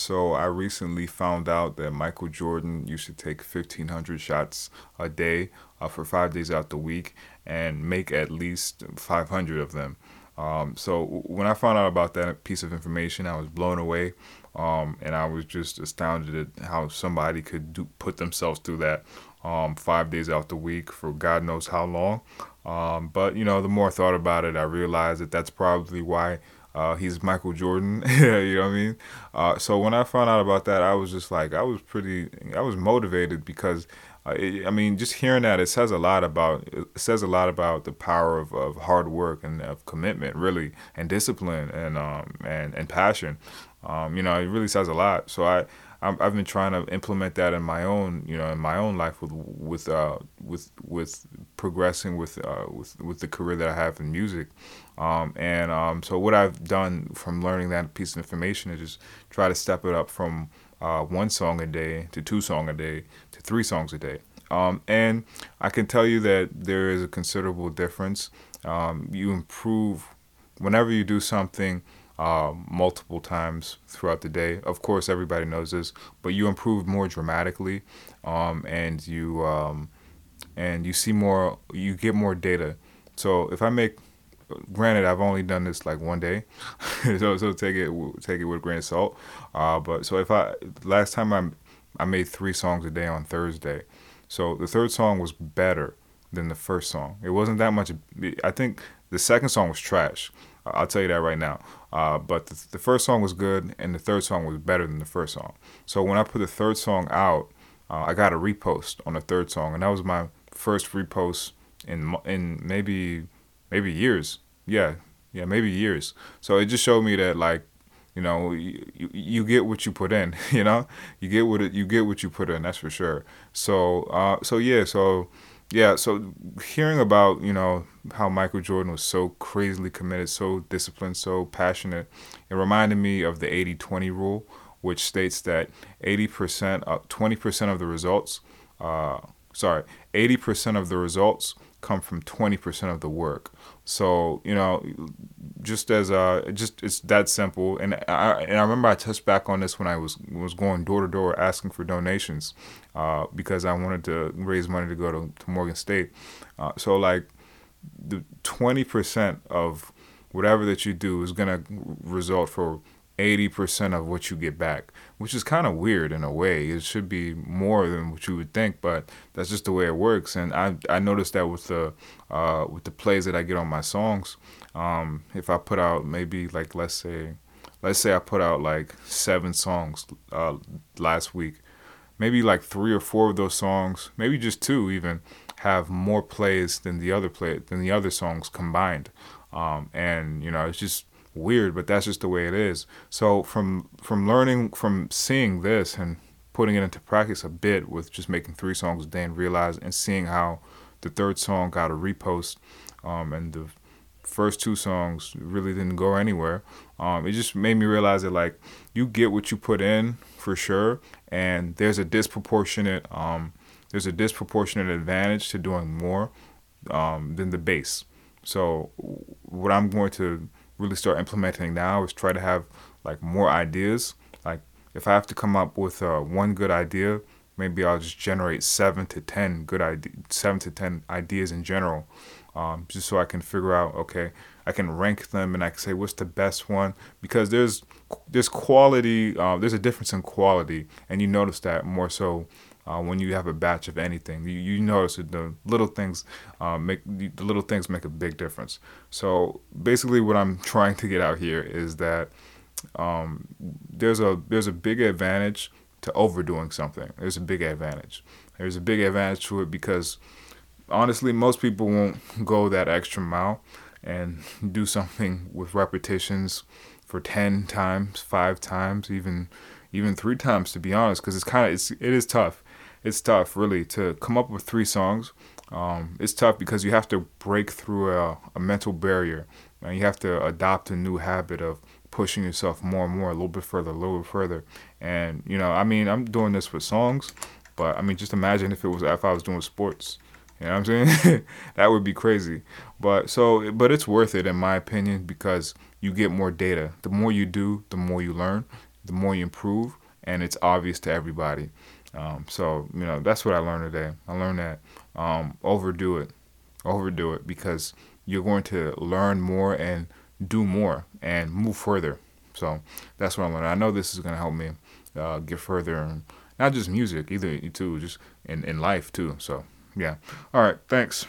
So I recently found out that Michael Jordan used to take 1,500 shots a day uh, for five days out the week and make at least 500 of them. Um, so when I found out about that piece of information, I was blown away, um, and I was just astounded at how somebody could do, put themselves through that um, five days out the week for God knows how long. Um, but you know, the more I thought about it, I realized that that's probably why uh, he's Michael Jordan. you know what I mean? Uh, so when I found out about that, I was just like, I was pretty, I was motivated because uh, it, I mean, just hearing that it says a lot about it says a lot about the power of, of hard work and of commitment, really, and discipline and um and and passion. Um, you know, it really says a lot. So I. I've been trying to implement that in my own, you know, in my own life with with uh, with with progressing with uh, with with the career that I have in music, um, and um, so what I've done from learning that piece of information is just try to step it up from uh, one song a day to two song a day to three songs a day. Um, and I can tell you that there is a considerable difference. Um, you improve whenever you do something uh, multiple times throughout the day. Of course, everybody knows this, but you improve more dramatically, um, and you um, and you see more. You get more data. So if I make granted, I've only done this like one day, so so take it take it with a grain of salt. Uh, but so if I last time I I made three songs a day on Thursday, so the third song was better than the first song. It wasn't that much. I think the second song was trash. I'll tell you that right now. Uh, but the, the, first song was good, and the third song was better than the first song. So when I put the third song out, uh, I got a repost on the third song, and that was my first repost in in maybe maybe years. Yeah, yeah, maybe years. So it just showed me that like you know you, you get what you put in you know you get what it, you get what you put in that's for sure so uh so yeah so yeah so hearing about you know how michael jordan was so crazily committed so disciplined so passionate it reminded me of the 80-20 rule which states that 80% uh, 20% of the results uh sorry 80% of the results come from 20% of the work so you know, just as uh, just it's that simple. And I and I remember I touched back on this when I was was going door to door asking for donations, uh, because I wanted to raise money to go to, to Morgan State. Uh, so like, the twenty percent of whatever that you do is gonna result for 80% of what you get back, which is kind of weird in a way. It should be more than what you would think, but that's just the way it works. And I I noticed that with the uh, with the plays that I get on my songs, um, if I put out maybe like let's say let's say I put out like seven songs uh, last week, maybe like three or four of those songs, maybe just two even, have more plays than the other play than the other songs combined. Um, and you know it's just weird, but that's just the way it is. So from from learning from seeing this and putting it into practice a bit with just making three songs a day and realize and seeing how the third song got a repost um, and the first two songs really didn't go anywhere. Um, it just made me realize that like you get what you put in for sure, and there's a disproportionate um, there's a disproportionate advantage to doing more um, than the base. So what I'm going to really start implementing now is try to have like more ideas. Like if I have to come up with uh, one good idea, maybe I'll just generate seven to ten good ideas, seven to ten ideas in general, um, just so I can figure out okay, I can rank them and I can say what's the best one because there's there's quality, uh, there's a difference in quality, and you notice that more so uh, when you have a batch of anything. You, you notice that the little things uh, make the little things make a big difference. So basically, what I'm trying to get out here is that um, there's a there's a big advantage to overdoing something. There's a big advantage. There's a big advantage to it because honestly, most people won't go that extra mile and do something with repetitions for 10 times, 5 times, even even 3 times to be honest because it's kind of it's it is tough it's tough really to come up with three songs. Um, it's tough because you have to break through a, a mental barrier and you have to adopt a new habit of pushing yourself more and more, a little bit further, a little bit further. And you know, I mean, I'm doing this with songs, but I mean, just imagine if it was if I was doing sports. You know what I'm saying? that would be crazy. But so, but it's worth it in my opinion because you get more data. The more you do, the more you learn, the more you improve, and it's obvious to everybody. Um, so you know that's what I learned today. I learned that um, overdo it, overdo it because you're going to learn more and do more and move further. So that's what I learned. I know this is going to help me uh, get further, not just music either, too, just in in life too. So yeah. All right. Thanks.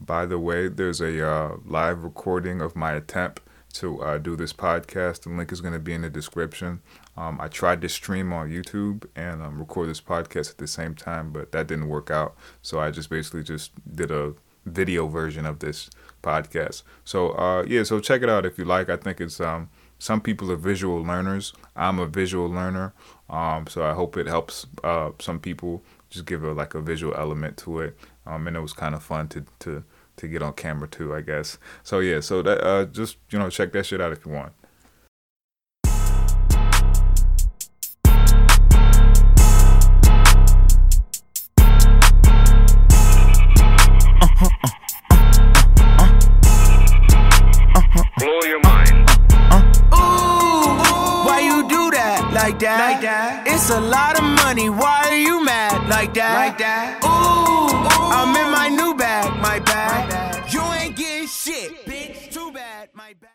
By the way, there's a uh, live recording of my attempt to uh, do this podcast. The link is going to be in the description. Um, I tried to stream on YouTube and um, record this podcast at the same time, but that didn't work out. So I just basically just did a video version of this podcast. So uh, yeah, so check it out if you like. I think it's um, some people are visual learners. I'm a visual learner, um, so I hope it helps uh, some people. Just give a like a visual element to it, um, and it was kind of fun to to to get on camera too, I guess. So yeah, so that uh, just you know check that shit out if you want. Like that? Like that. It's a lot of money. Why are you mad like that? Like that. Ooh, I remember